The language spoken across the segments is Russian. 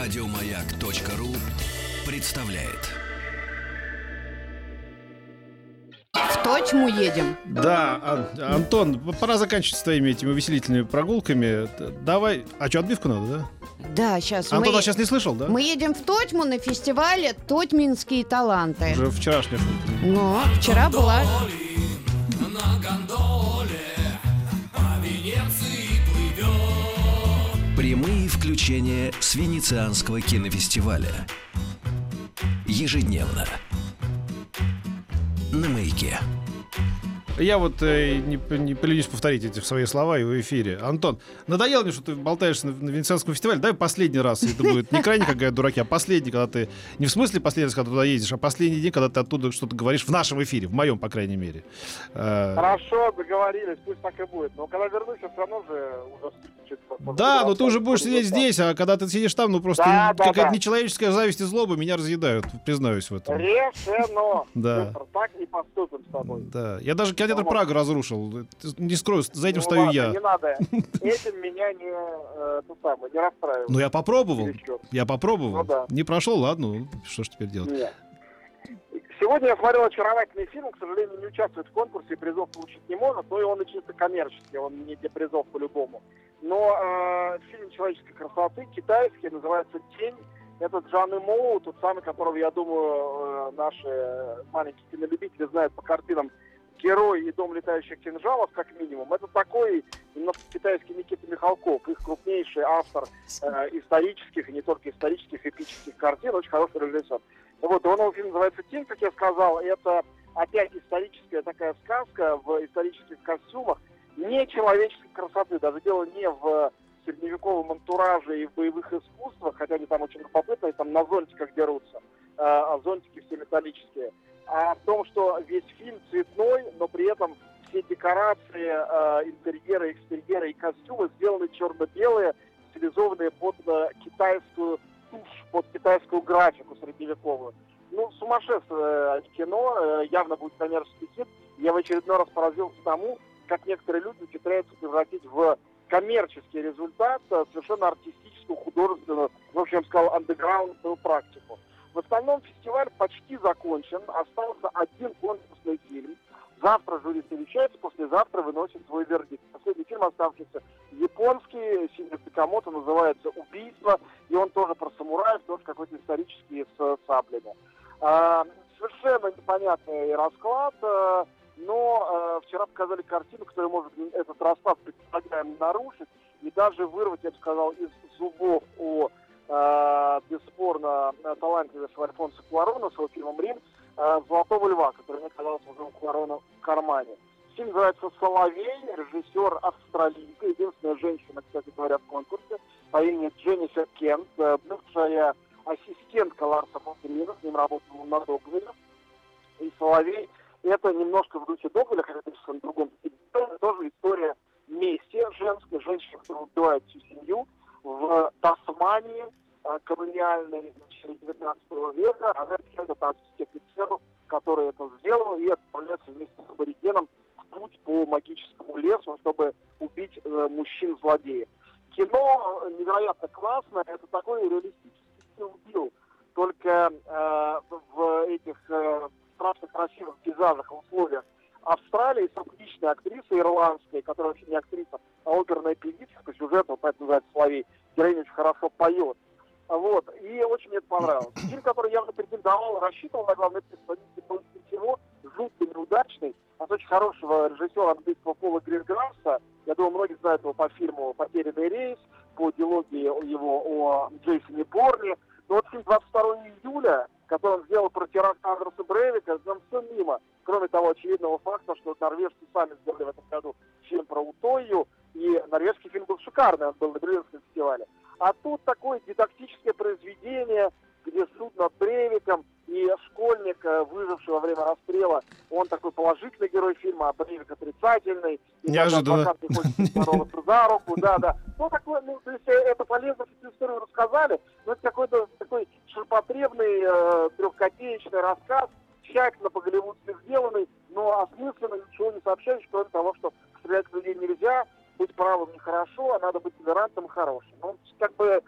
Радиомаяк.ру представляет. В Точму едем. Да, Ан- Антон, пора заканчивать с твоими этими увеселительными прогулками. Давай. А что, отбивку надо, да? Да, сейчас Антон мы, нас сейчас не слышал, да? мы едем в Точму на фестивале «Тотьминские таланты». Уже вчерашняя шутка. Но вчера была... Прямые включения с Венецианского кинофестиваля. Ежедневно. На маяке. Я вот э, не, не поленюсь повторить эти свои слова и в эфире. Антон, надоело мне, что ты болтаешь на, на Венецианском фестивале. Дай последний раз. Это будет не крайне какая дураки, а последний, когда ты... Не в смысле последний раз, когда ты туда ездишь, а последний день, когда ты оттуда что-то говоришь в нашем эфире, в моем, по крайней мере. Э, Хорошо, договорились, пусть так и будет. Но когда вернусь, я все равно же уже Да, но ты уже будешь сидеть здесь, а когда ты сидишь там, ну просто Да, да, какая-то да. нечеловеческая зависть и злоба меня разъедают, признаюсь в этом. Решено. Да. Так и поступим с тобой. Да, я даже кинотеатр Ну. Прага разрушил. Не скрою, за этим Ну стою ладно, я. Не надо. Этим меня не, э, ту самую, не расстраивай. Ну я попробовал. Я попробовал. Ну да. Не прошло, ладно, ну, что ж теперь делать. Нет. Сегодня я смотрел очаровательный фильм, к сожалению, не участвует в конкурсе, призов получить не может, но и он и чисто коммерческий, он не для призов по-любому. Но э, фильм человеческой красоты, китайский, называется «Тень». Это Джан Моу, тот самый, которого, я думаю, э, наши маленькие кинолюбители знают по картинам «Герой» и «Дом летающих кинжалов», как минимум. Это такой немножко китайский Никита Михалков, их крупнейший автор э, исторических, и не только исторических, эпических картин, очень хороший режиссер. Вот, его новый фильм называется «Тень», как я сказал. Это опять историческая такая сказка в исторических костюмах. Не человеческой красоты. Даже дело не в средневековом антураже и в боевых искусствах, хотя они там очень любопытные, там на зонтиках дерутся, э, а зонтики все металлические. А в том, что весь фильм цветной, декорации, э, интерьеры, экстерьеры и костюмы сделаны черно-белые, стилизованные под э, китайскую тушь, под китайскую графику средневековую. Ну, сумасшедшее кино, э, явно будет коммерческий хит. Я в очередной раз поразился тому, как некоторые люди умудряются превратить в коммерческий результат э, совершенно артистическую, художественную, в общем, я бы сказал, андеграундную практику. В остальном фестиваль почти закончен. Остался один конкурсный. Завтра жюри совещается, послезавтра выносит свой вердикт. Последний фильм, оставшийся японский, Синя Сакамото, называется «Убийство», и он тоже про самураев, тоже какой-то исторический с саблями. А, совершенно непонятный расклад, э, но э, вчера показали картину, которая может этот расклад предполагаем нарушить и даже вырвать, я бы сказал, из зубов у э, бесспорно э, талантливого Альфонса Куарона с его фильмом «Рим» э, «Золотого льва», который мне казался уже у Куарона в кармане. Фильм называется «Соловей», режиссер австралийка, единственная женщина, кстати говоря, в конкурсе, по имени Дженнифер Кент, э, бывшая ассистентка Ларса фон Триера, с ним работала на Догвиле. И «Соловей» — это немножко в духе Догвиля, хотя это на другом. Это тоже история мести женской, женщины, которая убивает всю семью в Тасмании, э, колониальной в начале 19 века. Она отвечает отомстить офицеру, который это сделал, и отправляется вместе с аборигеном в путь по магическому лесу, чтобы убить э, мужчин-злодеев. Кино э, невероятно классное, это такой реалистический убил, только э, в этих э, страшно красивых пейзажах, условиях Австралии с отличной актрисой ирландской, которая вообще не актриса, а оперная певица по сюжету, поэтому называется Соловей, героиня очень хорошо поет. Вот. И очень мне это понравилось. Фильм, который явно претендовал, рассчитывал на главный приз, но всего жутко неудачный, от очень хорошего режиссера английского Пола Гринграсса. Я думаю, многие знают его по фильму «Потерянный рейс», по диалогии его о Джейсоне Борне. Но вот фильм 22 июля, который он сделал про теракт Андерса Брейвика, нам все мимо. Кроме того очевидного факта, что норвежцы сами сделали в этом году фильм про Утою, и норвежский фильм был шикарный, он был на Берлинском фестивале. А тут такое дидактическое произведение, где суд над Брейвиком, и школьник, э, выживший во время расстрела, он такой положительный герой фильма, а Брейвик отрицательный. И Неожиданно. не хочет за руку, да, да. Ну, такое, ну, то есть э, это полезно, что эту историю рассказали, но это какой-то такой ширпотребный, э, трехкопеечный рассказ, тщательно по-голливудски сделанный, но осмысленно ничего не сообщающий, кроме того, что стрелять в людей нельзя, быть правым нехорошо, а надо быть толерантным и хорошим. Ну, как бы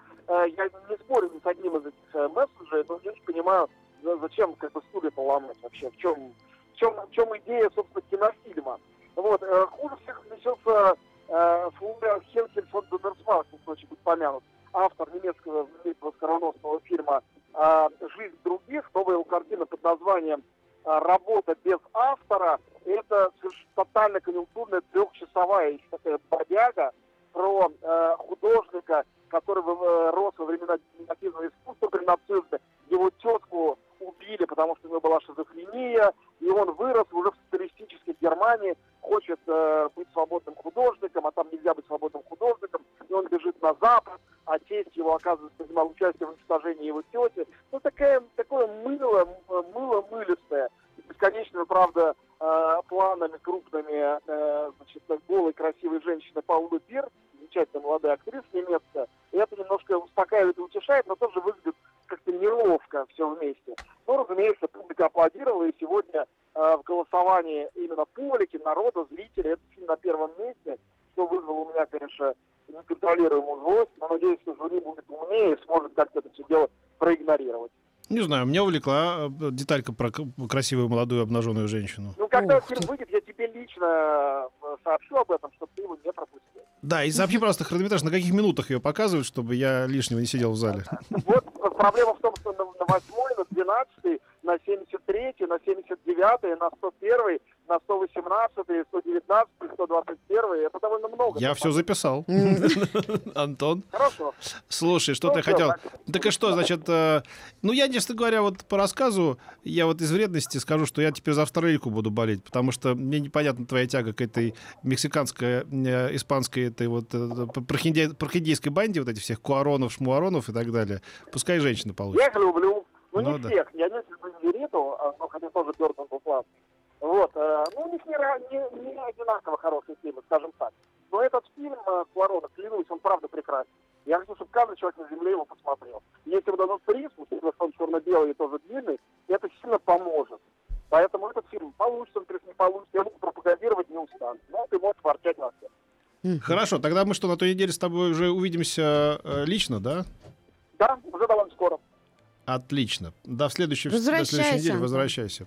я не спорю ни с одним из этих э, месседжей, но не очень понимаю, за- зачем как бы стулья поломать вообще, в чем, в чем, в чем идея, собственно, кинофильма. Вот, э, хуже всех несется э, Флориан Хенкель фон Доннерсмарк, очень быть помянут, автор немецкого знаменитого скороносного фильма э, «Жизнь других», новая его картина под названием э, «Работа без автора». Это тотально конъюнктурная трехчасовая такая бодяга про э, художника, который э, рос во времена декоративного искусства при нацизме. Его тетку убили, потому что у него была шизофрения, и он вырос уже в социалистической Германии, хочет э, быть свободным художником, а там нельзя быть свободным художником, и он бежит на Запад, а тесть его, оказывается, принимал участие в уничтожении его тети. Ну, такая, такое мыло, мыло мылистое, бесконечными, правда, э, планами крупными, э, значит, голой красивой женщины Паулы Бир, замечательная молодая актриса немецкая, и это немножко успокаивает и утешает, но тоже выглядит как-то неловко все вместе. Ну, разумеется, публика аплодировала, и сегодня э, в голосовании именно публики, народа, зрителей, этот фильм на первом месте, что вызвало у меня, конечно, неконтролируемую злость, но надеюсь, что жюри будет умнее и сможет как-то это все дело проигнорировать. Не знаю, меня увлекла э, деталька про красивую молодую обнаженную женщину. Ну, когда Ух фильм выйдет, я тебе лично э, сообщу об этом, чтобы ты его не пропустил. Да, и сообщи просто хронометраж, на каких минутах ее показывают, чтобы я лишнего не сидел в зале. Вот проблема в том, что на, на 8, на 12, на 73, на 79, на 101, на 118, 119, 121, это довольно много. Я все записал. Антон, Хорошо. слушай, что Ну, ты хотел? так. И что, значит, э, ну я, честно говоря, вот по рассказу, я вот из вредности скажу, что я теперь за Австралийку буду болеть, потому что мне непонятна твоя тяга к этой мексиканской, э, испанской, этой вот э, прохинде- прохиндейской банде, вот этих всех куаронов, шмуаронов и так далее. Пускай женщина получит. Я их люблю. Ну, Ну, не да. всех. Я не люблю Вериту, но хотя тоже Бёртон был классный. Вот. э, Ну, у них не, не- не одинаково хорошие фильмы, скажем так. Но этот фильм э, Куарона, клянусь, он правда прекрасен. Я хочу, чтобы каждый человек на земле его посмотрел. Если ему дадут приз, учитывая, что он черно-белый и тоже длинный, это сильно поможет. Поэтому этот фильм получится, он приз не получится, я буду пропагандировать не устану. Ну, ты можешь ворчать на всех. Хорошо, тогда мы что, на той неделе с тобой уже увидимся э, лично, да? Да, уже довольно скоро. Отлично. До следующей, до следующей недели возвращайся.